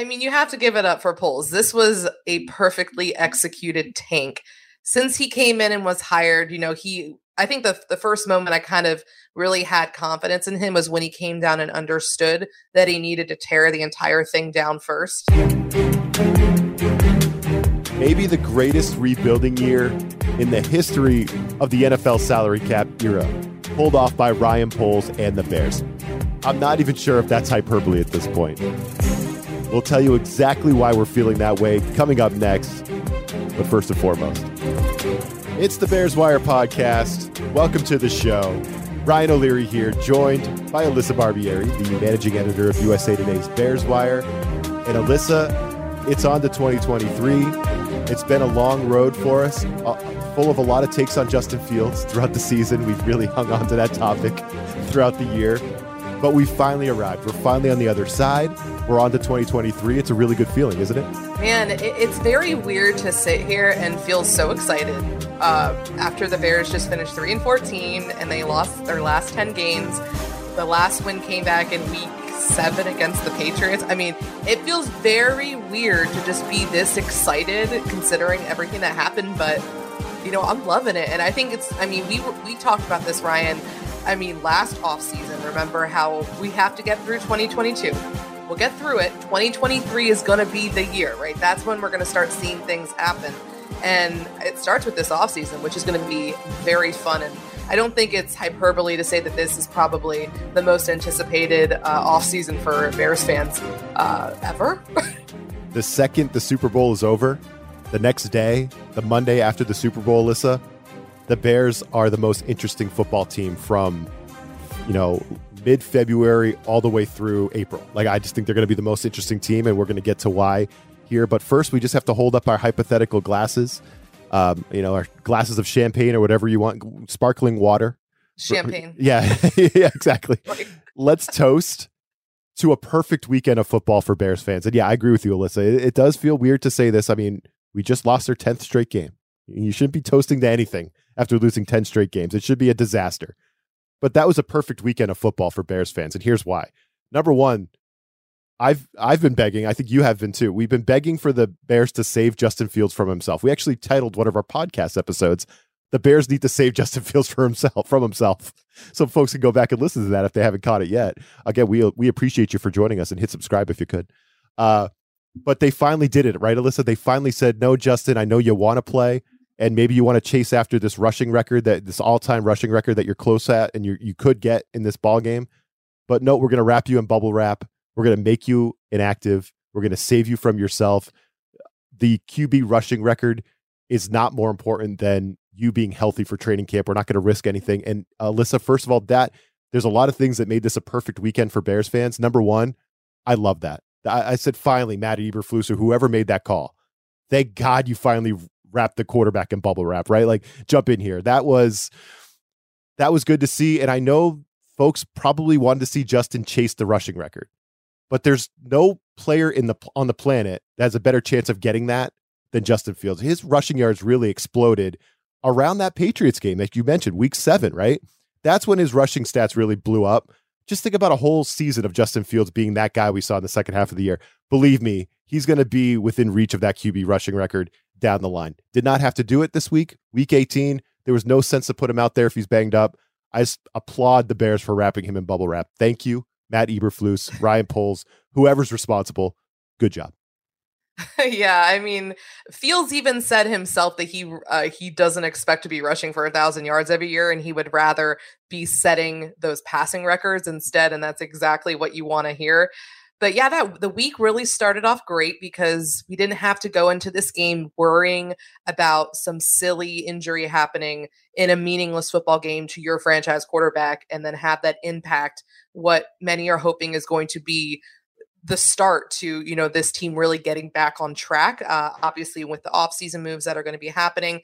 I mean, you have to give it up for Poles. This was a perfectly executed tank. Since he came in and was hired, you know, he I think the the first moment I kind of really had confidence in him was when he came down and understood that he needed to tear the entire thing down first. Maybe the greatest rebuilding year in the history of the NFL salary cap era, pulled off by Ryan Poles and the Bears. I'm not even sure if that's hyperbole at this point. We'll tell you exactly why we're feeling that way coming up next. But first and foremost, it's the Bears Wire podcast. Welcome to the show. Ryan O'Leary here, joined by Alyssa Barbieri, the managing editor of USA Today's Bears Wire. And Alyssa, it's on to 2023. It's been a long road for us, uh, full of a lot of takes on Justin Fields throughout the season. We've really hung on to that topic throughout the year. But we finally arrived. We're finally on the other side. We're on to 2023. It's a really good feeling, isn't it? Man, it's very weird to sit here and feel so excited uh, after the Bears just finished 3 and 14 and they lost their last 10 games. The last win came back in week seven against the Patriots. I mean, it feels very weird to just be this excited considering everything that happened, but you know, I'm loving it. And I think it's, I mean, we, we talked about this, Ryan, I mean, last off season, remember how we have to get through 2022. We'll get through it. 2023 is going to be the year, right? That's when we're going to start seeing things happen. And it starts with this off season, which is going to be very fun. And I don't think it's hyperbole to say that this is probably the most anticipated uh, off season for Bears fans uh, ever. the second the Super Bowl is over, the next day, the Monday after the Super Bowl, Alyssa, the Bears are the most interesting football team from, you know, mid February all the way through April. Like, I just think they're going to be the most interesting team, and we're going to get to why here. But first, we just have to hold up our hypothetical glasses, um, you know, our glasses of champagne or whatever you want, sparkling water. Champagne. Yeah, yeah, exactly. Let's toast to a perfect weekend of football for Bears fans. And yeah, I agree with you, Alyssa. It, it does feel weird to say this. I mean, we just lost our 10th straight game. You shouldn't be toasting to anything after losing 10 straight games. It should be a disaster. But that was a perfect weekend of football for Bears fans. And here's why. Number one, I've I've been begging, I think you have been too. We've been begging for the Bears to save Justin Fields from himself. We actually titled one of our podcast episodes, The Bears Need to Save Justin Fields for himself from himself. So folks can go back and listen to that if they haven't caught it yet. Again, we we appreciate you for joining us and hit subscribe if you could. Uh, but they finally did it, right, Alyssa? They finally said, No, Justin, I know you want to play and maybe you want to chase after this rushing record that this all-time rushing record that you're close at and you you could get in this ball game. But no, we're going to wrap you in bubble wrap. We're going to make you inactive. We're going to save you from yourself. The QB rushing record is not more important than you being healthy for training camp. We're not going to risk anything. And uh, Alyssa, first of all, that there's a lot of things that made this a perfect weekend for Bears fans. Number one, I love that. I, I said finally, Matt Eberflus or whoever made that call. Thank God you finally wrap the quarterback in bubble wrap, right? Like jump in here. That was that was good to see. And I know folks probably wanted to see Justin chase the rushing record. But there's no player in the on the planet that has a better chance of getting that than Justin Fields. His rushing yards really exploded around that Patriots game that you mentioned, week seven, right? That's when his rushing stats really blew up. Just think about a whole season of Justin Fields being that guy we saw in the second half of the year. Believe me, he's going to be within reach of that QB rushing record down the line. Did not have to do it this week, week 18. There was no sense to put him out there if he's banged up. I just applaud the Bears for wrapping him in bubble wrap. Thank you, Matt Eberflus, Ryan Poles, whoever's responsible. Good job. yeah, I mean, Fields even said himself that he uh, he doesn't expect to be rushing for a thousand yards every year, and he would rather be setting those passing records instead. And that's exactly what you want to hear but yeah, that the week really started off great because we didn't have to go into this game worrying about some silly injury happening in a meaningless football game to your franchise quarterback and then have that impact what many are hoping is going to be the start to you know this team really getting back on track uh, obviously with the offseason moves that are going to be happening.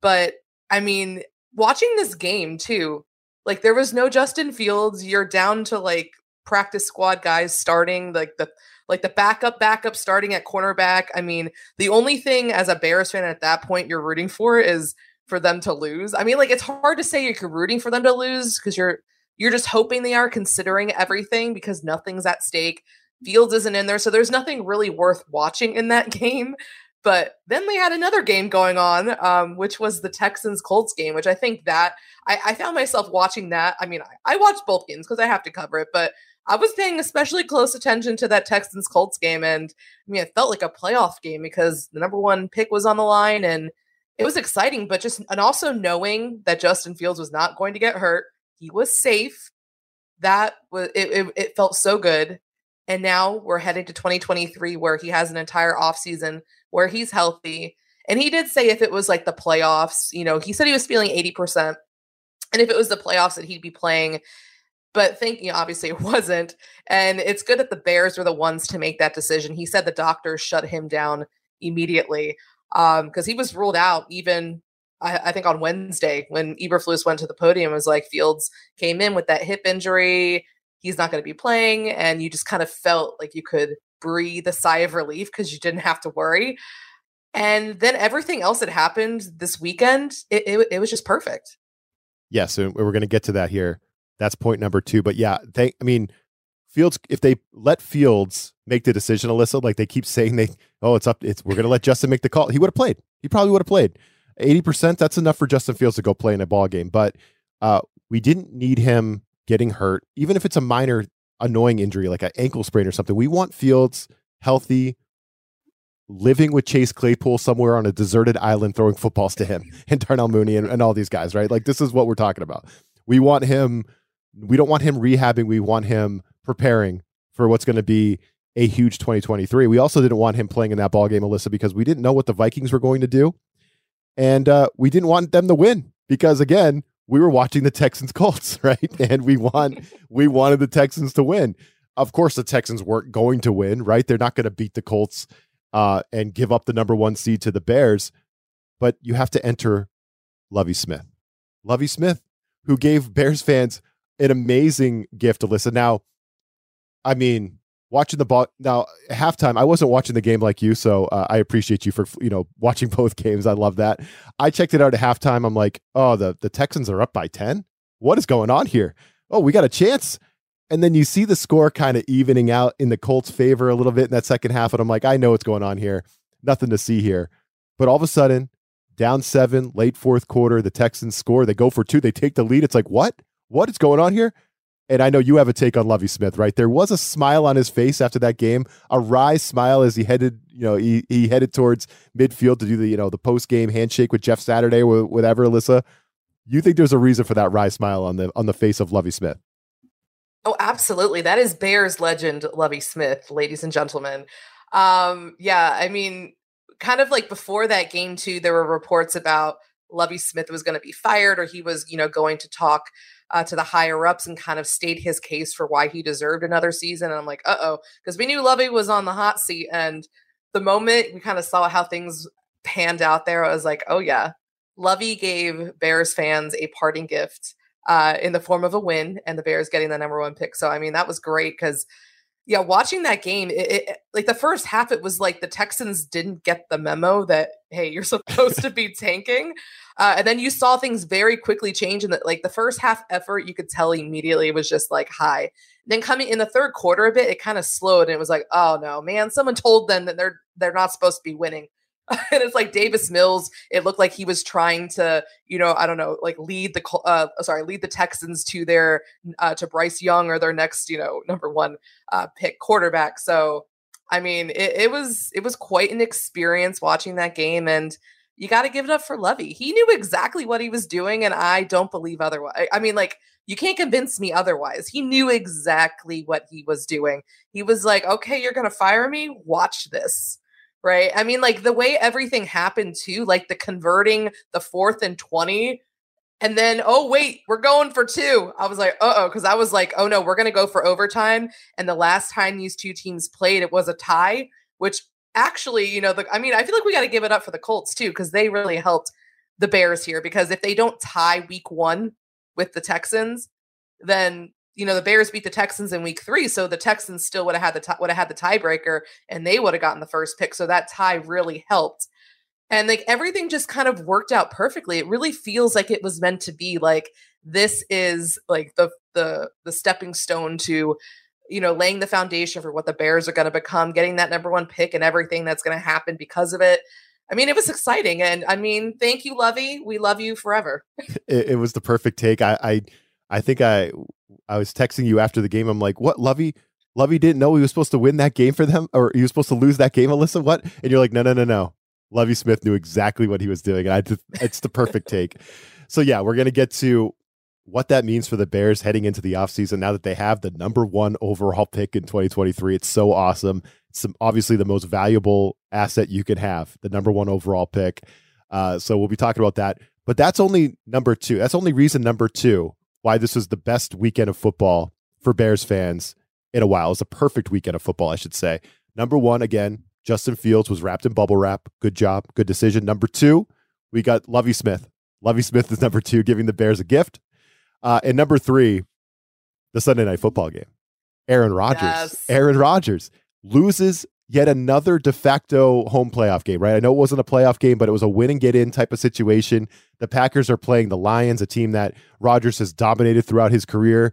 But i mean watching this game too like there was no justin fields you're down to like practice squad guys starting, like the like the backup backup starting at cornerback. I mean, the only thing as a Bears fan at that point you're rooting for is for them to lose. I mean, like it's hard to say you're rooting for them to lose because you're you're just hoping they are considering everything because nothing's at stake. Fields isn't in there, so there's nothing really worth watching in that game. But then they had another game going on, um, which was the Texans Colts game, which I think that I, I found myself watching that. I mean, I, I watched both games because I have to cover it, but I was paying especially close attention to that Texans Colts game. And I mean, it felt like a playoff game because the number one pick was on the line and it was exciting, but just, and also knowing that Justin Fields was not going to get hurt, he was safe. That was, it, it, it felt so good. And now we're heading to 2023 where he has an entire offseason where he's healthy. And he did say if it was like the playoffs, you know, he said he was feeling 80%. And if it was the playoffs that he'd be playing, but thinking obviously it wasn't. And it's good that the Bears were the ones to make that decision. He said the doctors shut him down immediately because um, he was ruled out even I, think on Wednesday when Eberflus went to the podium it was like Fields came in with that hip injury. He's not going to be playing, and you just kind of felt like you could breathe a sigh of relief because you didn't have to worry. And then everything else that happened this weekend, it, it, it was just perfect. Yes, and we're going to get to that here. That's point number two. But yeah, they, I mean, Fields, if they let Fields make the decision, Alyssa, like they keep saying they, oh, it's up, it's we're going to let Justin make the call. He would have played. He probably would have played. 80%, that's enough for Justin Fields to go play in a ball game. But uh, we didn't need him getting hurt, even if it's a minor annoying injury like an ankle sprain or something. We want Fields healthy, living with Chase Claypool somewhere on a deserted island, throwing footballs to him and Darnell Mooney and, and all these guys, right? Like this is what we're talking about. We want him. We don't want him rehabbing. We want him preparing for what's going to be a huge 2023. We also didn't want him playing in that ball game, Alyssa, because we didn't know what the Vikings were going to do, and uh, we didn't want them to win because again, we were watching the Texans Colts, right? And we want we wanted the Texans to win. Of course, the Texans weren't going to win, right? They're not going to beat the Colts uh, and give up the number one seed to the Bears. But you have to enter Lovie Smith. Lovie Smith, who gave Bears fans an amazing gift, Alyssa. Now, I mean, watching the ball now halftime i wasn't watching the game like you so uh, i appreciate you for you know watching both games. I love that. I checked it out at halftime. I'm like oh the the texans are up by 10 what is going on here? Oh we got a chance? And then you see the score kind of evening out in the colts favor a little bit in that second half and i'm like i know what's going on here. Nothing to see here. But all of a sudden down seven late fourth quarter the texans score. They go for two. They take the lead. It's like what what is going on here and I know you have a take on Lovie Smith, right? There was a smile on his face after that game, a wry smile as he headed, you know, he, he headed towards midfield to do the, you know, the post game handshake with Jeff Saturday or whatever, Alyssa. You think there's a reason for that wry smile on the on the face of Lovie Smith? Oh, absolutely. That is Bears legend Lovie Smith, ladies and gentlemen. Um, yeah, I mean, kind of like before that game too, there were reports about Lovie Smith was going to be fired or he was, you know, going to talk uh, to the higher ups and kind of state his case for why he deserved another season. And I'm like, uh oh, because we knew Lovie was on the hot seat. And the moment we kind of saw how things panned out there, I was like, oh yeah, Lovie gave Bears fans a parting gift uh, in the form of a win and the Bears getting the number one pick. So, I mean, that was great because yeah, watching that game, it, it, like the first half, it was like the Texans didn't get the memo that hey, you're supposed to be tanking, uh, and then you saw things very quickly change. And like the first half effort, you could tell immediately was just like high. Then coming in the third quarter a bit, it kind of slowed, and it was like, oh no, man, someone told them that they're they're not supposed to be winning. and it's like Davis Mills. It looked like he was trying to, you know, I don't know, like lead the, uh, sorry, lead the Texans to their, uh, to Bryce Young or their next, you know, number one uh, pick quarterback. So, I mean, it, it was it was quite an experience watching that game, and you got to give it up for Lovie. He knew exactly what he was doing, and I don't believe otherwise. I mean, like you can't convince me otherwise. He knew exactly what he was doing. He was like, "Okay, you're gonna fire me. Watch this." Right? I mean, like the way everything happened too, like the converting the fourth and 20, and then, oh, wait, we're going for two. I was like, uh oh, because I was like, oh no, we're going to go for overtime. And the last time these two teams played, it was a tie, which actually, you know, the, I mean, I feel like we got to give it up for the Colts too, because they really helped the Bears here. Because if they don't tie week one with the Texans, then you know the Bears beat the Texans in week 3 so the Texans still would have had the t- would have had the tiebreaker and they would have gotten the first pick so that tie really helped and like everything just kind of worked out perfectly it really feels like it was meant to be like this is like the the the stepping stone to you know, laying the foundation for what the Bears are going to become, getting that number one pick and everything that's going to happen because of it. I mean, it was exciting. And I mean, thank you, Lovie. We love you forever. it, it was the perfect take. I, I, I think I, I was texting you after the game. I'm like, what, Lovie? Lovie didn't know he was supposed to win that game for them, or he was supposed to lose that game, Alyssa. What? And you're like, no, no, no, no. Lovie Smith knew exactly what he was doing, and I just, it's the perfect take. So yeah, we're gonna get to what that means for the Bears heading into the offseason now that they have the number one overall pick in 2023. It's so awesome. It's obviously the most valuable asset you can have, the number one overall pick. Uh, so we'll be talking about that. But that's only number two. That's only reason number two why this was the best weekend of football for Bears fans in a while. It's a perfect weekend of football, I should say. Number one, again, Justin Fields was wrapped in bubble wrap. Good job. Good decision. Number two, we got Lovie Smith. Lovie Smith is number two, giving the Bears a gift. Uh, and number three, the Sunday night football game. Aaron Rodgers. Yes. Aaron Rodgers loses yet another de facto home playoff game, right? I know it wasn't a playoff game, but it was a win and get in type of situation. The Packers are playing the Lions, a team that Rodgers has dominated throughout his career.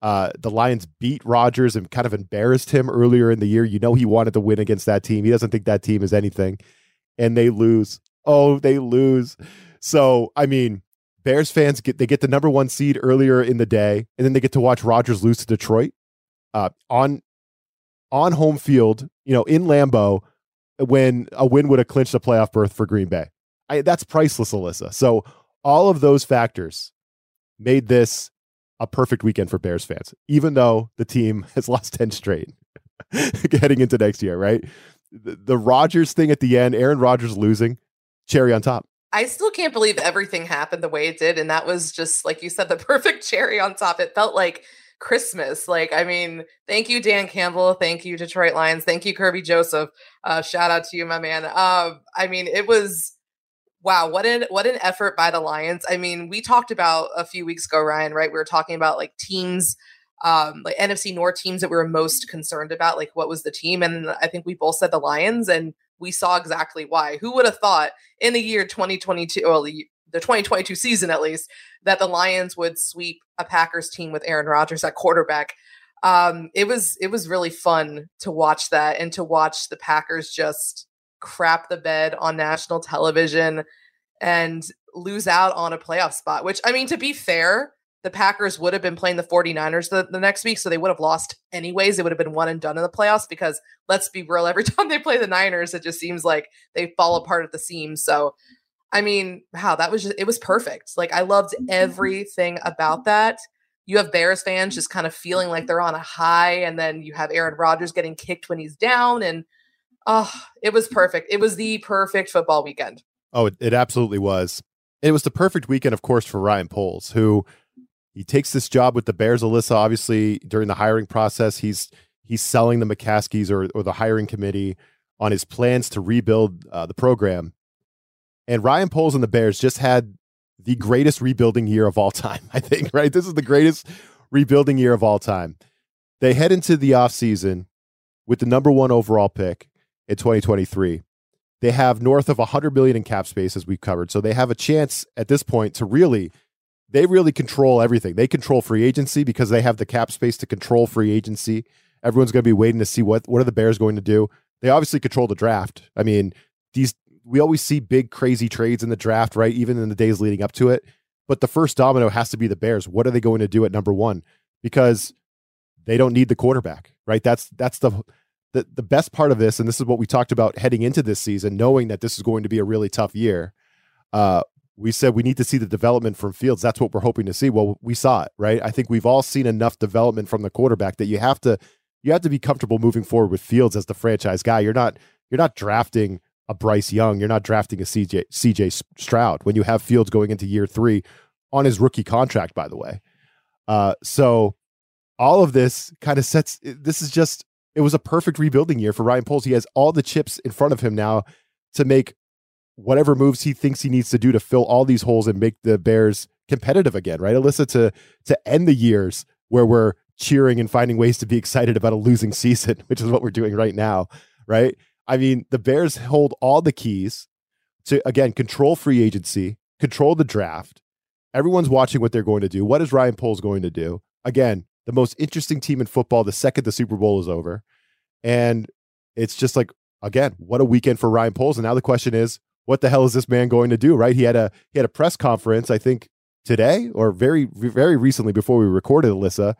Uh, the Lions beat Rodgers and kind of embarrassed him earlier in the year. You know, he wanted to win against that team. He doesn't think that team is anything. And they lose. Oh, they lose. So, I mean, Bears fans get they get the number one seed earlier in the day, and then they get to watch Rodgers lose to Detroit uh, on on home field, you know, in Lambeau, when a win would have clinched a playoff berth for Green Bay. I, that's priceless, Alyssa. So all of those factors made this a perfect weekend for Bears fans, even though the team has lost 10 straight heading into next year, right? The, the Rodgers thing at the end, Aaron Rodgers losing, cherry on top. I still can't believe everything happened the way it did. And that was just, like you said, the perfect cherry on top. It felt like Christmas. Like, I mean, thank you, Dan Campbell. Thank you, Detroit Lions. Thank you, Kerby Joseph. Uh, shout out to you, my man. Uh, I mean, it was wow, what an what an effort by the Lions. I mean, we talked about a few weeks ago, Ryan, right? We were talking about like teams um, like NFC North teams that we were most concerned about, like what was the team? And I think we both said the Lions, and we saw exactly why. Who would have thought in the year 2022, well, the, the 2022 season at least, that the Lions would sweep a Packers team with Aaron Rodgers at quarterback? Um, it was it was really fun to watch that and to watch the Packers just crap the bed on national television and lose out on a playoff spot. Which I mean, to be fair, the Packers would have been playing the 49ers the, the next week, so they would have lost anyways. They would have been one and done in the playoffs because let's be real, every time they play the Niners, it just seems like they fall apart at the seams. So, I mean, wow, that was just, it was perfect. Like, I loved everything about that. You have Bears fans just kind of feeling like they're on a high, and then you have Aaron Rodgers getting kicked when he's down. And oh, it was perfect. It was the perfect football weekend. Oh, it, it absolutely was. It was the perfect weekend, of course, for Ryan Poles, who he takes this job with the Bears. Alyssa, obviously, during the hiring process, he's he's selling the McCaskeys or or the hiring committee on his plans to rebuild uh, the program. And Ryan Poles and the Bears just had the greatest rebuilding year of all time, I think, right? This is the greatest rebuilding year of all time. They head into the offseason with the number one overall pick in 2023. They have north of 100 million in cap space, as we've covered. So they have a chance at this point to really they really control everything. They control free agency because they have the cap space to control free agency. Everyone's going to be waiting to see what what are the Bears going to do. They obviously control the draft. I mean, these we always see big crazy trades in the draft, right? Even in the days leading up to it. But the first domino has to be the Bears. What are they going to do at number 1? Because they don't need the quarterback, right? That's that's the the the best part of this and this is what we talked about heading into this season knowing that this is going to be a really tough year. Uh, we said we need to see the development from Fields. That's what we're hoping to see. Well, we saw it, right? I think we've all seen enough development from the quarterback that you have to you have to be comfortable moving forward with Fields as the franchise guy. You're not you're not drafting a Bryce Young. You're not drafting a CJ CJ Stroud when you have Fields going into year three on his rookie contract, by the way. Uh, so all of this kind of sets this is just it was a perfect rebuilding year for Ryan Poles. He has all the chips in front of him now to make whatever moves he thinks he needs to do to fill all these holes and make the Bears competitive again, right? Alyssa, to to end the years where we're cheering and finding ways to be excited about a losing season, which is what we're doing right now, right? I mean, the Bears hold all the keys to again control free agency, control the draft. Everyone's watching what they're going to do. What is Ryan Poles going to do? Again, the most interesting team in football the second the Super Bowl is over. And it's just like, again, what a weekend for Ryan Poles. And now the question is, what the hell is this man going to do? Right? He had a he had a press conference, I think, today or very very recently before we recorded Alyssa.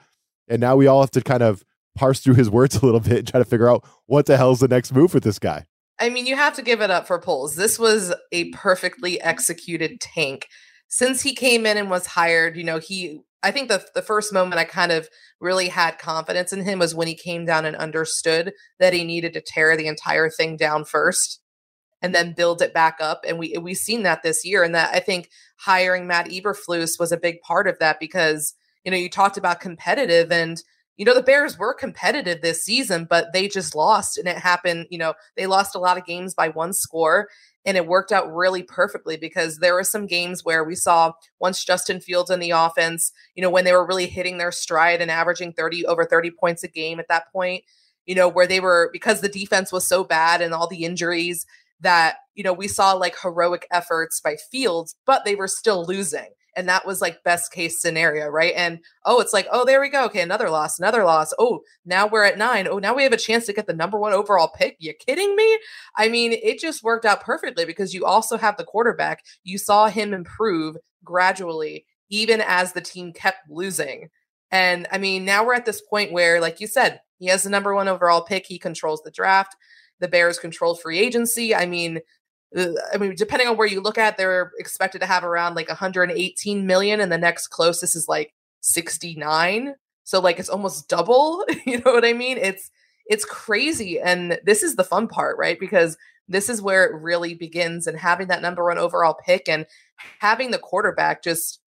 And now we all have to kind of parse through his words a little bit and try to figure out what the hell's the next move with this guy. I mean, you have to give it up for Poles. This was a perfectly executed tank. Since he came in and was hired, you know, he I think the the first moment I kind of really had confidence in him was when he came down and understood that he needed to tear the entire thing down first and then build it back up. And we we've seen that this year. And that I think hiring Matt Eberflus was a big part of that because you know you talked about competitive and you know the Bears were competitive this season, but they just lost, and it happened. You know they lost a lot of games by one score, and it worked out really perfectly because there were some games where we saw once Justin Fields in the offense, you know, when they were really hitting their stride and averaging 30 over 30 points a game at that point, you know, where they were because the defense was so bad and all the injuries that, you know, we saw like heroic efforts by Fields, but they were still losing and that was like best case scenario right? And oh it's like oh there we go. Okay another loss another loss. Oh now we're at nine. Oh, now we have a chance to get the number one overall pick. You kidding me? I mean it just worked out perfectly because you also have the quarterback. You saw him improve gradually even as the team kept losing. And i mean now we're at this point where like you said he has the number one overall pick. He controls the draft. The bears control free agency. I mean Uh, I mean, depending on where you look at, they're expected to have around like 118 million, and the next closest is like 69. So like it's almost double. You know what I mean? It's it's crazy, and this is the fun part, right? Because this is where it really begins, and having that number one overall pick and having the quarterback just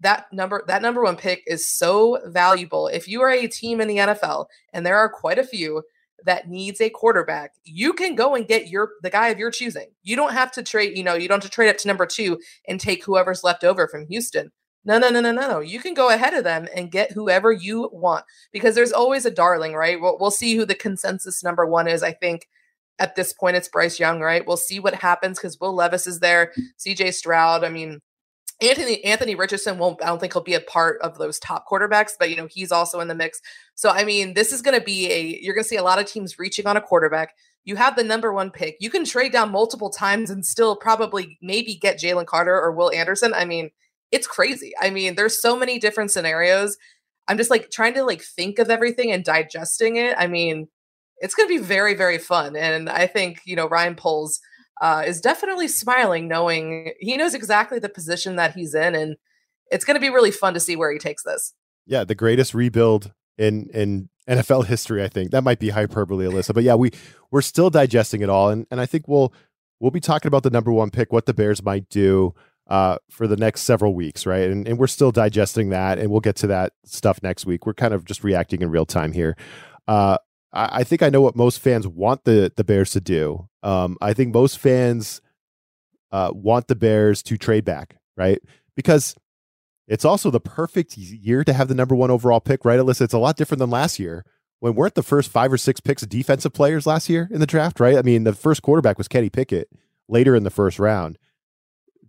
that number that number one pick is so valuable. If you are a team in the NFL, and there are quite a few that needs a quarterback, you can go and get your the guy of your choosing. You don't have to trade, you know, you don't have to trade up to number two and take whoever's left over from Houston. No, no, no, no, no, no. You can go ahead of them and get whoever you want because there's always a darling, right? We'll, we'll see who the consensus number one is. I think at this point it's Bryce Young, right? We'll see what happens because Will Levis is there, CJ Stroud. I mean, Anthony Anthony Richardson won't. I don't think he'll be a part of those top quarterbacks, but you know he's also in the mix. So I mean, this is going to be a. You're going to see a lot of teams reaching on a quarterback. You have the number one pick. You can trade down multiple times and still probably maybe get Jalen Carter or Will Anderson. I mean, it's crazy. I mean, there's so many different scenarios. I'm just like trying to like think of everything and digesting it. I mean, it's going to be very very fun, and I think you know Ryan Poles uh, is definitely smiling, knowing he knows exactly the position that he's in, and it's going to be really fun to see where he takes this. Yeah, the greatest rebuild in in NFL history. I think that might be hyperbole, Alyssa, but yeah, we we're still digesting it all, and and I think we'll we'll be talking about the number one pick, what the Bears might do uh, for the next several weeks, right? And and we're still digesting that, and we'll get to that stuff next week. We're kind of just reacting in real time here. Uh, I, I think I know what most fans want the the Bears to do. Um, I think most fans uh, want the Bears to trade back, right? Because it's also the perfect year to have the number one overall pick, right, Alyssa? It's a lot different than last year when weren't the first five or six picks defensive players last year in the draft, right? I mean, the first quarterback was Kenny Pickett later in the first round.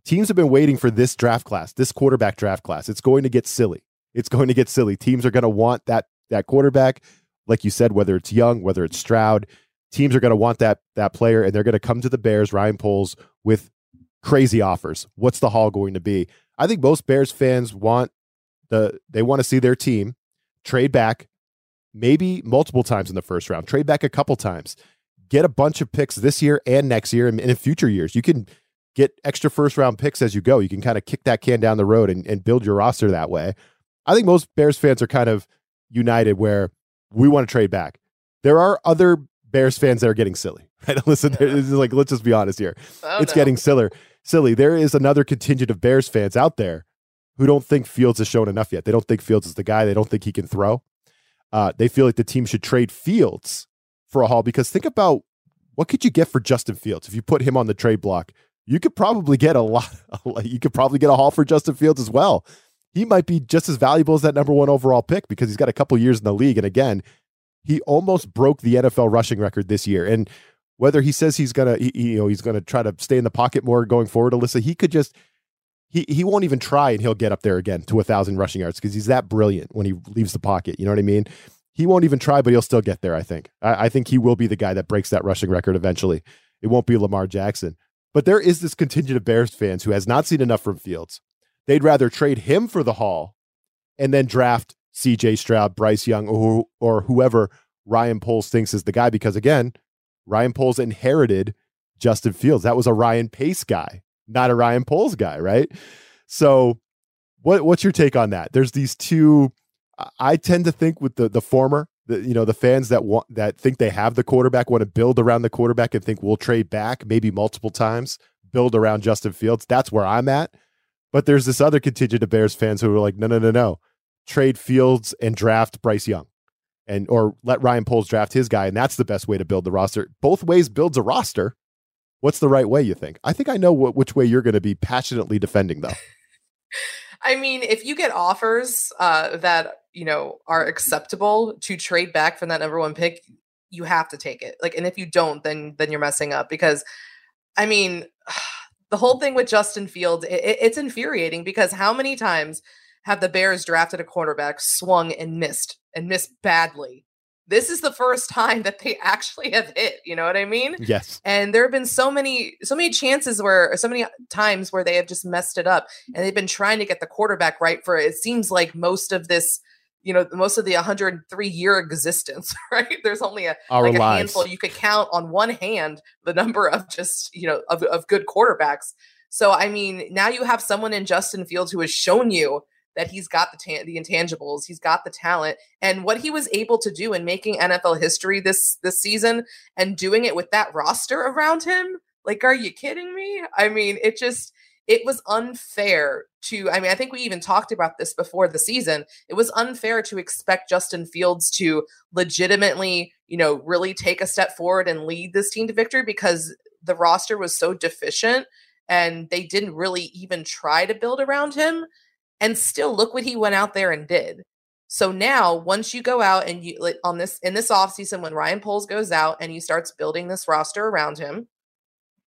Teams have been waiting for this draft class, this quarterback draft class. It's going to get silly. It's going to get silly. Teams are going to want that that quarterback like you said, whether it's Young, whether it's Stroud, teams are going to want that that player, and they're going to come to the Bears, Ryan Poles, with crazy offers. What's the haul going to be? I think most Bears fans want the they want to see their team trade back, maybe multiple times in the first round, trade back a couple times, get a bunch of picks this year and next year, and in future years. You can get extra first round picks as you go. You can kind of kick that can down the road and, and build your roster that way. I think most Bears fans are kind of united where we want to trade back. There are other Bears fans that are getting silly. Right? Listen, yeah. like let's just be honest here. Oh, it's no. getting silly. Silly. There is another contingent of Bears fans out there who don't think Fields has shown enough yet. They don't think Fields is the guy. They don't think he can throw. Uh, they feel like the team should trade Fields for a haul because think about what could you get for Justin Fields if you put him on the trade block. You could probably get a lot. You could probably get a haul for Justin Fields as well he might be just as valuable as that number one overall pick because he's got a couple years in the league. And again, he almost broke the NFL rushing record this year. And whether he says he's gonna, he, you know, he's gonna try to stay in the pocket more going forward, Alyssa, he could just he he won't even try and he'll get up there again to a thousand rushing yards because he's that brilliant when he leaves the pocket. You know what I mean? He won't even try, but he'll still get there. I think. I, I think he will be the guy that breaks that rushing record eventually. It won't be Lamar Jackson, but there is this contingent of Bears fans who has not seen enough from Fields. They'd rather trade him for the haul and then draft C.J. Stroud, Bryce Young, or or whoever Ryan Poles thinks is the guy because again, Ryan Poles inherited Justin Fields. That was a Ryan Pace guy not a Ryan Poles guy, right? So, what what's your take on that? There's these two. I tend to think with the the former, the, you know, the fans that want that think they have the quarterback want to build around the quarterback and think we'll trade back maybe multiple times, build around Justin Fields. That's where I'm at. But there's this other contingent of Bears fans who are like, no, no, no, no, trade Fields and draft Bryce Young, and or let Ryan Poles draft his guy, and that's the best way to build the roster. Both ways builds a roster. What's the right way, you think? I think I know which way you're going to be passionately defending, though. I mean, if you get offers uh, that, you know, are acceptable to trade back from that number one pick, you have to take it. Like, and if you don't, then then you're messing up because, I mean, the whole thing with Justin Fields, it, it's infuriating because how many times have the Bears drafted a quarterback, swung and missed and missed badly? This is the first time that they actually have hit you know what i mean? Yes. And there have been so many so many chances where so many times where they have just messed it up and they've been trying to get the quarterback right for it seems like most of this you know most of the 103 year existence right there's only a, like a handful you could count on one hand the number of just you know of, of good quarterbacks so i mean now you have someone in justin fields who has shown you that he's got the ta- the intangibles, he's got the talent, and what he was able to do in making NFL history this this season and doing it with that roster around him. Like, are you kidding me? I mean, it just it was unfair to I mean, I think we even talked about this before the season. It was unfair to expect Justin Fields to legitimately, you know, really take a step forward and lead this team to victory because the roster was so deficient and they didn't really even try to build around him and still look what he went out there and did. So now, once you go out and you like, on this in this offseason, when Ryan Poles goes out and he starts building this roster around him,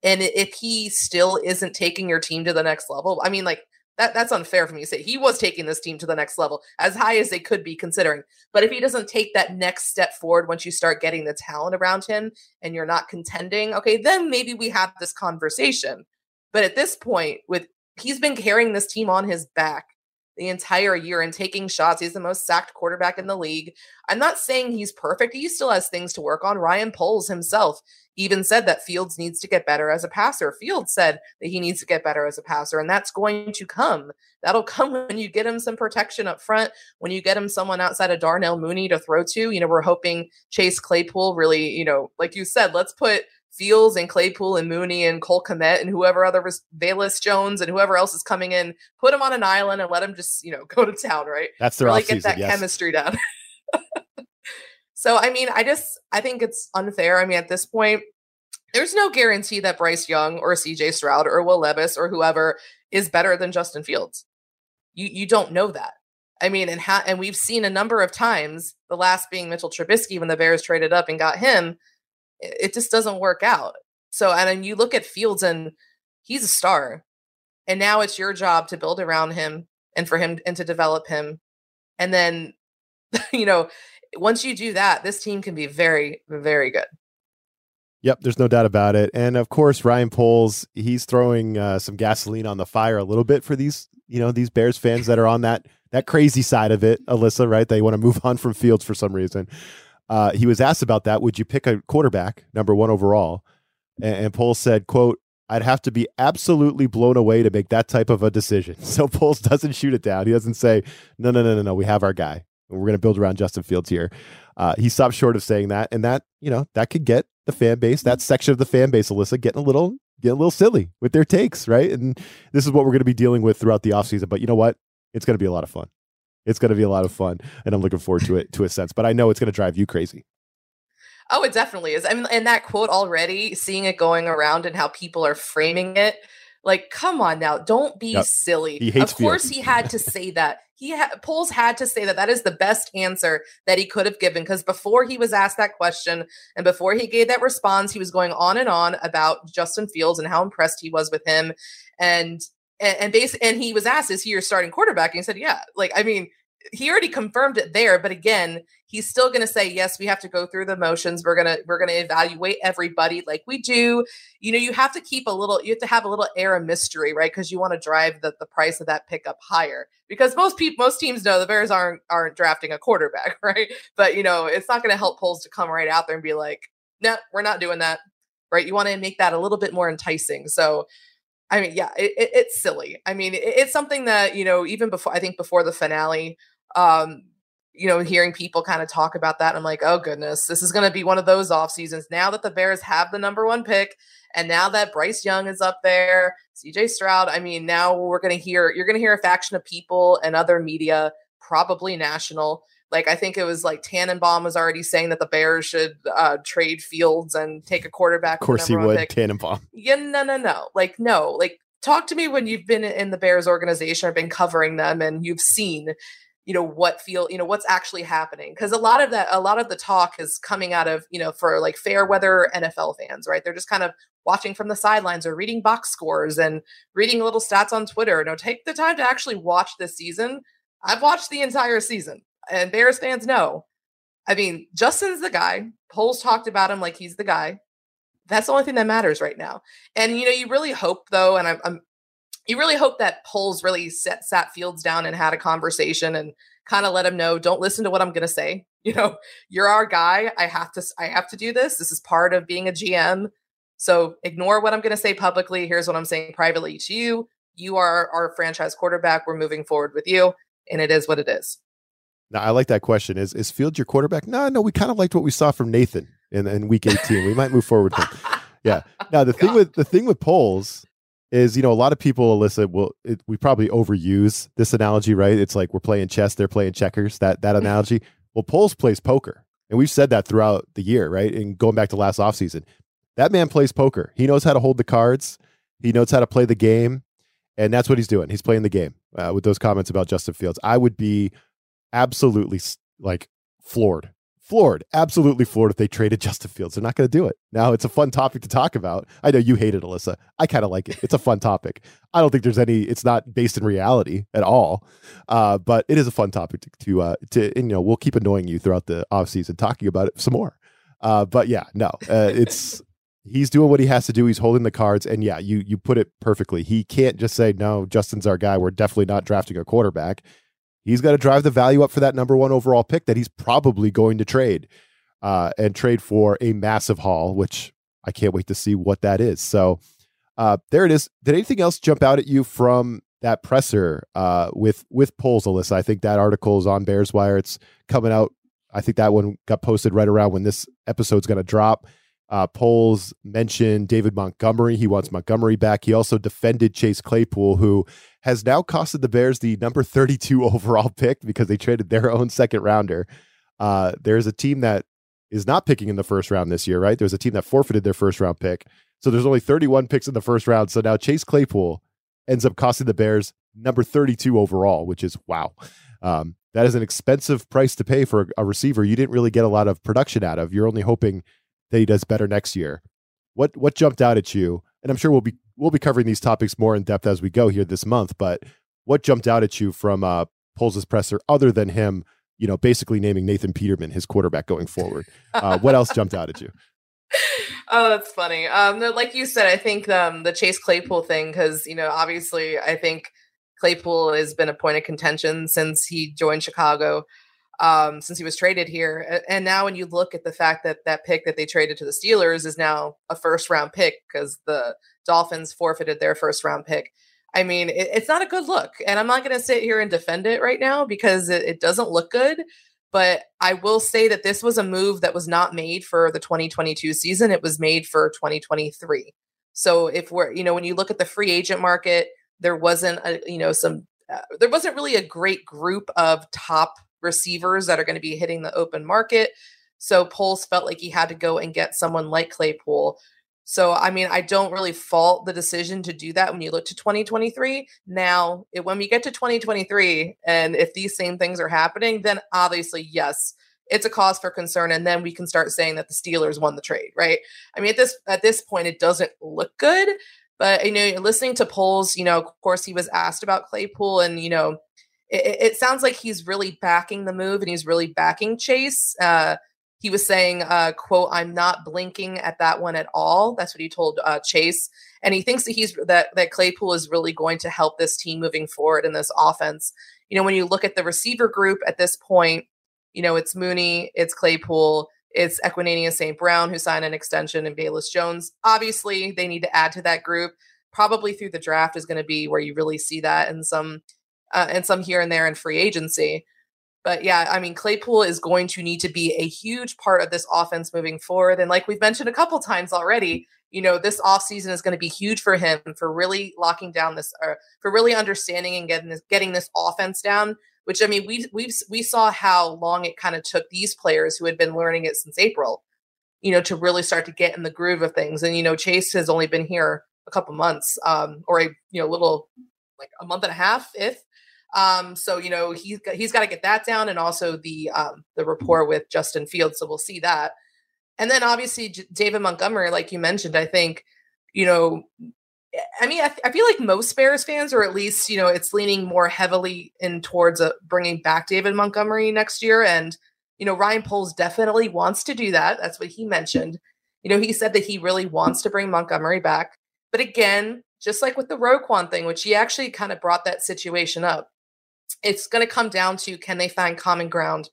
and if he still isn't taking your team to the next level, I mean, like that that's unfair for me to say. He was taking this team to the next level, as high as they could be considering. But if he doesn't take that next step forward once you start getting the talent around him and you're not contending, okay, then maybe we have this conversation. But at this point, with he's been carrying this team on his back the entire year and taking shots. He's the most sacked quarterback in the league. I'm not saying he's perfect. He still has things to work on. Ryan Poles himself even said that Fields needs to get better as a passer. Fields said that he needs to get better as a passer, and that's going to come. That'll come when you get him some protection up front, when you get him someone outside of Darnell Mooney to throw to. You know, we're hoping Chase Claypool really, you know, like you said, let's put Fields and Claypool and Mooney and Cole Kmet and whoever other was Velus Jones and whoever else is coming in, put them on an island and let them just, you know, go to town, right? That's their really get that yes. chemistry down. so I mean, I just I think it's unfair. I mean, at this point, there's no guarantee that Bryce Young or CJ Stroud or Will Levis or whoever is better than Justin Fields. You you don't know that. I mean, and ha- and we've seen a number of times, the last being Mitchell Trubisky when the Bears traded up and got him it just doesn't work out. So, and then you look at Fields and he's a star. And now it's your job to build around him and for him and to develop him. And then, you know, once you do that, this team can be very, very good. Yep, there's no doubt about it. And of course, Ryan Poles, he's throwing uh, some gasoline on the fire a little bit for these, you know, these Bears fans that are on that that crazy side of it, Alyssa, right? They want to move on from Fields for some reason. Uh, he was asked about that. Would you pick a quarterback, number one overall? And, and Poles said, "quote I'd have to be absolutely blown away to make that type of a decision." So Poles doesn't shoot it down. He doesn't say, "No, no, no, no, no. We have our guy. We're going to build around Justin Fields here." Uh, he stopped short of saying that, and that you know that could get the fan base, that section of the fan base, Alyssa, getting a little getting a little silly with their takes, right? And this is what we're going to be dealing with throughout the offseason. But you know what? It's going to be a lot of fun. It's going to be a lot of fun, and I'm looking forward to it to a sense. But I know it's going to drive you crazy. Oh, it definitely is. I mean, and that quote already, seeing it going around and how people are framing it, like, come on now, don't be yep. silly. Of course, he had to say that. He ha- Poles had to say that. That is the best answer that he could have given because before he was asked that question and before he gave that response, he was going on and on about Justin Fields and how impressed he was with him. And and, and base and he was asked, "Is he your starting quarterback?" And he said, "Yeah." Like, I mean, he already confirmed it there, but again, he's still going to say, "Yes, we have to go through the motions. We're gonna we're gonna evaluate everybody like we do." You know, you have to keep a little, you have to have a little air of mystery, right? Because you want to drive the the price of that pickup higher. Because most people, most teams know the Bears aren't aren't drafting a quarterback, right? But you know, it's not going to help Poles to come right out there and be like, "No, we're not doing that." Right? You want to make that a little bit more enticing. So I mean, yeah, it, it, it's silly. I mean, it, it's something that you know, even before I think before the finale, um, you know, hearing people kind of talk about that, I'm like, oh goodness, this is going to be one of those off seasons. Now that the Bears have the number one pick, and now that Bryce Young is up there, C.J. Stroud, I mean, now we're going to hear you're going to hear a faction of people and other media, probably national, like I think it was like Tannenbaum was already saying that the Bears should uh, trade Fields and take a quarterback. Of course he would. Pick. Tannenbaum. Yeah, no, no, no. Like no. Like talk to me when you've been in the Bears organization or been covering them and you've seen, you know, what feel, you know, what's actually happening. Because a lot of that, a lot of the talk is coming out of, you know, for like fair weather NFL fans, right? They're just kind of watching from the sidelines or reading box scores and reading little stats on Twitter. No, take the time to actually watch this season. I've watched the entire season and Bears fans know. I mean, Justin's the guy. Poles talked about him like he's the guy. That's the only thing that matters right now. And you know, you really hope though, and I'm, I'm you really hope that Poles really set sat Fields down and had a conversation and kind of let him know, don't listen to what I'm gonna say. You know, you're our guy. I have to I have to do this. This is part of being a GM. So ignore what I'm gonna say publicly. Here's what I'm saying privately to you. You are our franchise quarterback. We're moving forward with you. And it is what it is. Now, I like that question. Is is Fields your quarterback? No, no. We kind of liked what we saw from Nathan in, in Week 18. We might move forward with him. Yeah. Now the thing with the thing with Poles is, you know, a lot of people, Alyssa, will it, we probably overuse this analogy, right? It's like we're playing chess, they're playing checkers. That that analogy. well, Poles plays poker, and we've said that throughout the year, right? And going back to last offseason, that man plays poker. He knows how to hold the cards. He knows how to play the game, and that's what he's doing. He's playing the game uh, with those comments about Justin Fields. I would be absolutely like floored. Floored, absolutely floored if they traded Justin Fields. They're not going to do it. Now, it's a fun topic to talk about. I know you hate it, Alyssa. I kind of like it. It's a fun topic. I don't think there's any, it's not based in reality at all. Uh, but it is a fun topic to, to, uh, to and, you know, we'll keep annoying you throughout the offseason talking about it some more. Uh, but yeah, no, uh, it's, he's doing what he has to do. He's holding the cards, and yeah, you you put it perfectly. He can't just say no. Justin's our guy. We're definitely not drafting a quarterback. He's got to drive the value up for that number one overall pick that he's probably going to trade uh, and trade for a massive haul, which I can't wait to see what that is. So uh, there it is. Did anything else jump out at you from that presser uh, with with Poles, Alyssa? I think that article is on Bears Wire. It's coming out. I think that one got posted right around when this episode's going to drop. Uh, Poles mentioned David Montgomery. He wants Montgomery back. He also defended Chase Claypool, who has now costed the Bears the number 32 overall pick because they traded their own second rounder. Uh, there's a team that is not picking in the first round this year, right? There's a team that forfeited their first round pick. So there's only 31 picks in the first round. So now Chase Claypool ends up costing the Bears number 32 overall, which is wow. Um, that is an expensive price to pay for a receiver you didn't really get a lot of production out of. You're only hoping that he does better next year. What what jumped out at you? And I'm sure we'll be we'll be covering these topics more in depth as we go here this month. But what jumped out at you from uh, Poles' presser, other than him, you know, basically naming Nathan Peterman his quarterback going forward? Uh, what else jumped out at you? Oh, that's funny. Um, like you said, I think um, the Chase Claypool thing, because you know, obviously, I think Claypool has been a point of contention since he joined Chicago um, since he was traded here. And now, when you look at the fact that that pick that they traded to the Steelers is now a first round pick because the Dolphins forfeited their first round pick. I mean, it, it's not a good look. And I'm not going to sit here and defend it right now because it, it doesn't look good. But I will say that this was a move that was not made for the 2022 season. It was made for 2023. So if we're, you know, when you look at the free agent market, there wasn't a, you know, some, uh, there wasn't really a great group of top receivers that are going to be hitting the open market. So Poles felt like he had to go and get someone like Claypool. So, I mean, I don't really fault the decision to do that when you look to 2023. Now, it, when we get to 2023, and if these same things are happening, then obviously, yes, it's a cause for concern. And then we can start saying that the Steelers won the trade, right? I mean, at this at this point, it doesn't look good. But you know, listening to Poles, you know, of course, he was asked about Claypool, and you know, it, it sounds like he's really backing the move and he's really backing Chase. Uh, he was saying, uh, "quote I'm not blinking at that one at all." That's what he told uh, Chase, and he thinks that he's that that Claypool is really going to help this team moving forward in this offense. You know, when you look at the receiver group at this point, you know it's Mooney, it's Claypool, it's Equanimeous St. Brown who signed an extension, and Velus Jones. Obviously, they need to add to that group. Probably through the draft is going to be where you really see that, and some uh, and some here and there in free agency. But yeah, I mean, Claypool is going to need to be a huge part of this offense moving forward. And like we've mentioned a couple times already, you know, this offseason is going to be huge for him for really locking down this, or for really understanding and getting this, getting this offense down. Which I mean, we we we saw how long it kind of took these players who had been learning it since April, you know, to really start to get in the groove of things. And you know, Chase has only been here a couple months, um, or a you know, little like a month and a half, if um, so you know he's got, he's got to get that down, and also the um, the rapport with Justin Fields. So we'll see that. And then obviously J- David Montgomery, like you mentioned, I think you know. I mean, I, th- I, feel like most Bears fans, or at least you know, it's leaning more heavily in towards a, uh, bringing back David Montgomery next year. And you know, Ryan Poles definitely wants to do that. That's what he mentioned. You know, he said that he really wants to bring Montgomery back. But again, just like with the Roquan thing, which he actually kind of brought that situation up, it's going to come down to can they find common ground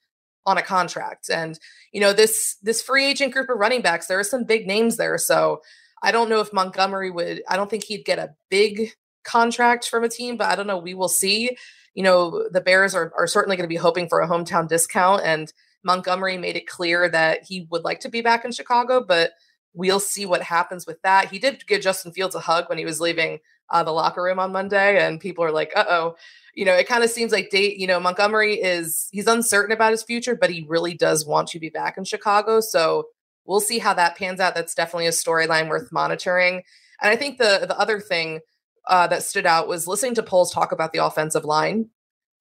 on a contract? And you know this this free agent group of running backs there are some big names there so i don't know if montgomery would i don't think he'd get a big contract from a team but i don't know we will see. You know the bears are, are certainly going to be hoping for a hometown discount and montgomery made it clear that he would like to be back in chicago but we'll see what happens with that. He did give justin fields a hug when he was leaving uh, the locker room on monday and people are like uh-oh you know, it kind of seems like date, you know, Montgomery is he's uncertain about his future, but he really does want to be back in Chicago. So we'll see how that pans out. That's definitely a storyline worth monitoring. And I think the the other thing uh, that stood out was listening to Poles talk about the offensive line.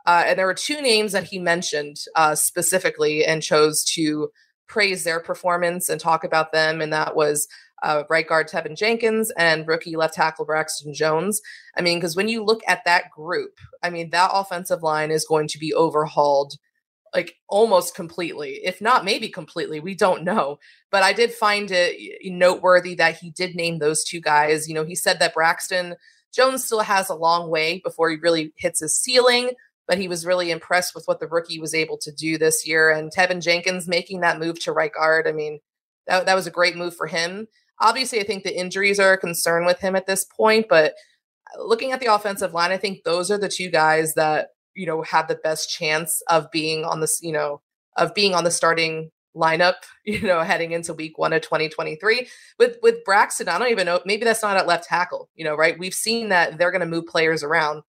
Uh, and there were two names that he mentioned uh, specifically and chose to praise their performance and talk about them. And that was uh, right guard Teven Jenkins and rookie left tackle Braxton Jones. I mean, because when you look at that group, I mean, that offensive line is going to be overhauled like almost completely, if not maybe completely. We don't know. But I did find it noteworthy that he did name those two guys. You know, he said that Braxton Jones still has a long way before he really hits his ceiling, but he was really impressed with what the rookie was able to do this year. And Teven Jenkins making that move to right guard, I mean, that, that was a great move for him. Obviously, I think the injuries are a concern with him at this point, but uh, looking at the offensive line, I think those are the two guys that, you know, have the best chance of being on this, you know, of being on the starting lineup, you know, heading into week one of 2023. With with Braxton, I don't even know, maybe that's not at left tackle, you know, right? We've seen that they're gonna move players around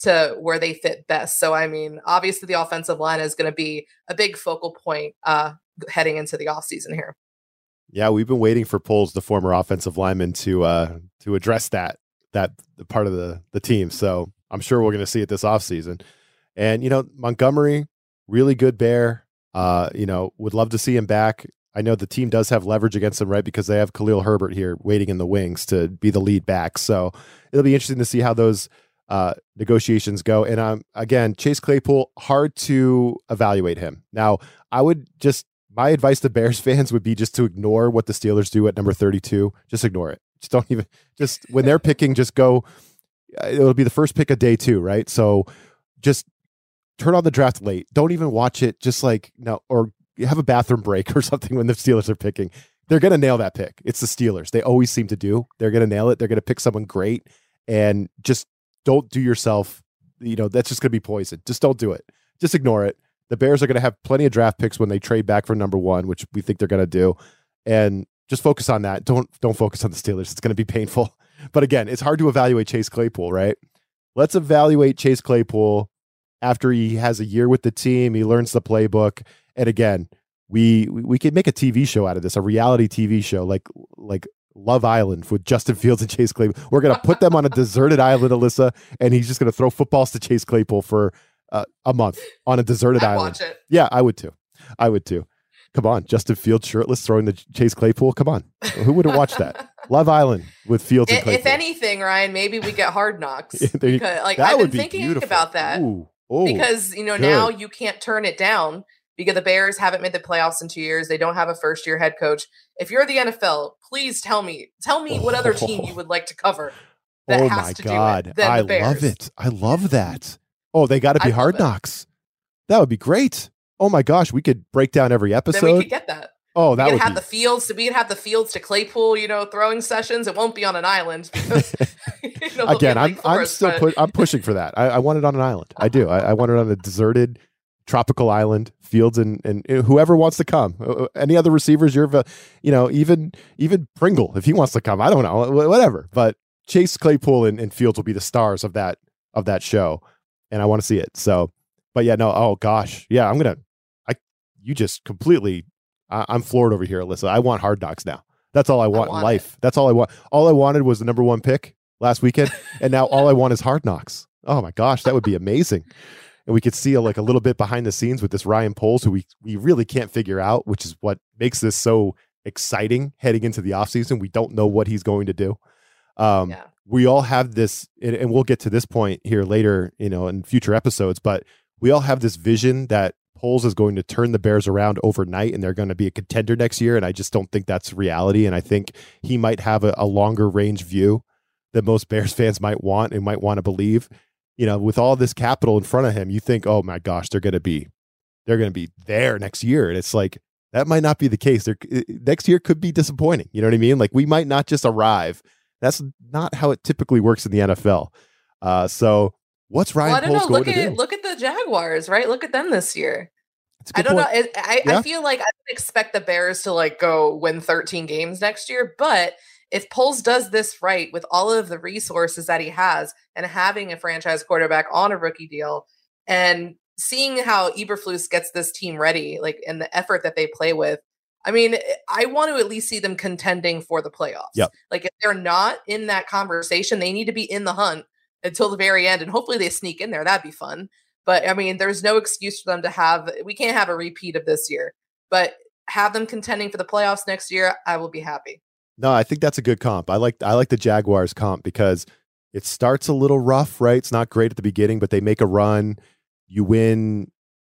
to where they fit best. So I mean, obviously the offensive line is gonna be a big focal point uh heading into the offseason here. Yeah, we've been waiting for Poles, the former offensive lineman, to uh to address that that part of the the team. So I'm sure we're going to see it this offseason. And you know, Montgomery, really good bear. Uh, you know, would love to see him back. I know the team does have leverage against him, right? Because they have Khalil Herbert here waiting in the wings to be the lead back. So it'll be interesting to see how those uh, negotiations go. And um, again, Chase Claypool, hard to evaluate him. Now, I would just my advice to Bears fans would be just to ignore what the Steelers do at number 32. Just ignore it. Just don't even, just when they're picking, just go. Uh, it'll be the first pick of day two, right? So just turn on the draft late. Don't even watch it. Just like, no, or have a bathroom break or something when the Steelers are picking. They're going to nail that pick. It's the Steelers. They always seem to do. They're going to nail it. They're going to pick someone great. And just don't do yourself, you know, that's just going to be poison. Just don't do it. Just ignore it the Bears are going to have plenty of draft picks when they trade back for number one, which we think they're going to do, and just focus on that. Don't don't focus on the Steelers. It's going to be painful. But again, it's hard to evaluate Chase Claypool, right? Let's evaluate Chase Claypool after he has a year with the team. He learns the playbook, and again, we we could make a TV show out of this, a reality TV show like like Love Island with Justin Fields and Chase Claypool. We're gonna put them on a deserted island, Alyssa, and he's just gonna throw footballs to Chase Claypool for uh, a month on a deserted island. Yeah, I would too. I would too. Come on, Justin Fields shirtless throwing the Chase Claypool. Come on, who wouldn't watch that? Love Island with Fields and If anything, Ryan, maybe we get hard knocks. because, like I've been thinking beautiful. about that. Ooh, ooh, because you know good. now you can't turn it down because the Bears haven't made the playoffs in two years. They don't have a first year head coach. If you're the NFL, please tell me, tell me what other team you would like to cover. That oh has my to god, do it I love it. I love that. Oh, they got to be hard knocks. That would be great. Oh my gosh, we could break down every episode. Then we could get that. Oh, that we would have be... the fields. So we could have the fields to Claypool, you know, throwing sessions. It won't be on an island because you know, again, I'm I'm still but... pu- I'm pushing for that. I, I, want it on an island. I do. I, I want it on a deserted tropical island. Fields and and whoever wants to come. Uh, uh, any other receivers? You're, you know, even even Pringle if he wants to come. I don't know, whatever. But Chase Claypool and, and Fields will be the stars of that of that show, and I want to see it. So, but yeah, no. Oh gosh, yeah. I'm gonna. I you just completely I, am floored over here, Alyssa. I want hard knocks now. That's all I want, I want in life. It. That's all I want. All I wanted was the number one pick last weekend, and now all I want is hard knocks. Oh my gosh, that would be amazing. And we could see a, like a little bit behind the scenes with this Ryan Poles, who we we really can't figure out, which is what makes this so exciting heading into the offseason. We don't know what he's going to do. Um, yeah. We all have this, and, and we'll get to this point here later, you know, in future episodes. But we all have this vision that Poles is going to turn the Bears around overnight and they're going to be a contender next year. And I just don't think that's reality. And I think he might have a, a longer range view that most Bears fans might want and might want to believe. You know, with all this capital in front of him, you think, oh my gosh, they're going to be, they're going to be there next year. And it's like, that might not be the case. There, eh, eh, next year could be disappointing. You know what I mean? Like we might not just arrive. That's not how it typically works in the NFL. Uh, so what's Ryan well, I don't Poles know. Look at do? look at the Jaguars, right? Look at them this year. I don't point. know. It, I, yeah. I feel like I don't expect the Bears to like go win 13 games next year, but if Poles does this right with all of the resources that he has and having a franchise quarterback on a rookie deal and seeing how Eberflus gets this team ready, like and the effort that they play with, I mean, eh, I want to at least see them contending for the playoffs. Yep. Like if they're not in that conversation, they need to be in the hunt until the very end, and hopefully they sneak in there. That'd be fun. But I mean, there's no excuse for them to have. We can't have a repeat of this year, but have them contending for the playoffs next year. I will be happy. No, I think that's a good comp. I like I like the Jaguars comp because it starts a little rough, right? It's not great at the beginning, but they make a run. You win.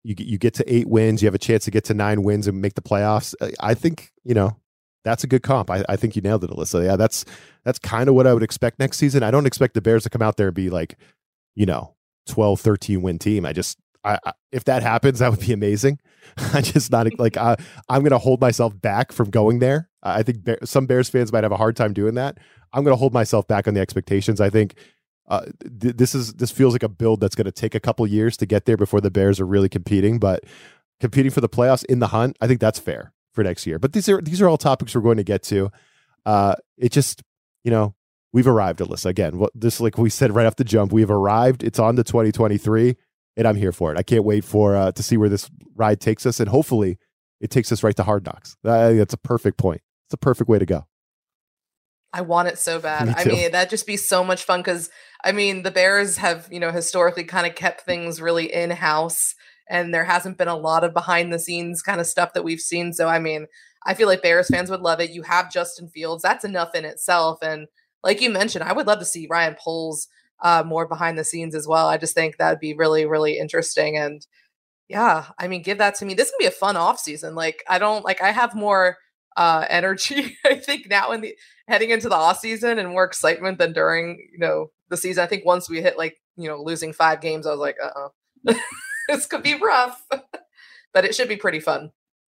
You get you get to eight wins. You have a chance to get to nine wins and make the playoffs. Uh, I think you know that's a good comp. I, I think you nailed it, Alyssa. Yeah, that's that's kind of what I would expect next season. I don't expect the Bears to come out there and be like, you know, 12, 13 win team. I just, I, I, if that happens, that would be amazing. I just not like I, I'm going to hold myself back from going there. I think Bear, some Bears fans might have a hard time doing that. I'm going to hold myself back on the expectations. I think uh, th- this is this feels like a build that's going to take a couple years to get there before the Bears are really competing. But competing for the playoffs in the hunt, I think that's fair for next year. But these are these are all topics we're going to get to. Uh, it just you know we've arrived, Alyssa. Again, what this like we said right off the jump, we've arrived. It's on to 2023, and I'm here for it. I can't wait for uh, to see where this ride takes us, and hopefully, it takes us right to Hard Knocks. That's a perfect point. It's a perfect way to go. I want it so bad. Me I mean, that'd just be so much fun because I mean, the Bears have, you know, historically kind of kept things really in house and there hasn't been a lot of behind the scenes kind of stuff that we've seen. So, I mean, I feel like Bears fans would love it. You have Justin Fields, that's enough in itself. And like you mentioned, I would love to see Ryan Poles uh, more behind the scenes as well. I just think that would be really, really interesting. And yeah, I mean, give that to me. This can be a fun off season. Like, I don't like, I have more uh, energy, I think, now in the heading into the off season and more excitement than during, you know, the season. I think once we hit like, you know, losing five games, I was like, uh uh this could be rough, but it should be pretty fun.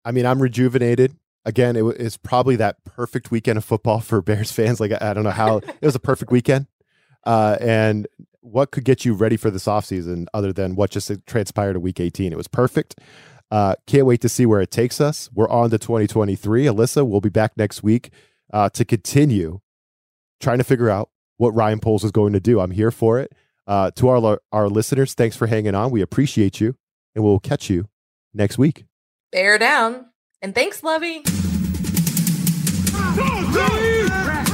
I mean, I'm rejuvenated again, it was probably that perfect weekend of football for Bears fans. Like I don't know how it was a perfect weekend. Uh, and what could get you ready for this offseason other than what just transpired in week 18? It was perfect. Uh, can't wait to see where it takes us. We're on to 2023. Alyssa, we'll be back next week uh, to continue trying to figure out what Ryan Poles is going to do. I'm here for it. Uh, to our our listeners, thanks for hanging on. We appreciate you, and we'll catch you next week. Bear down. And thanks, Lovie.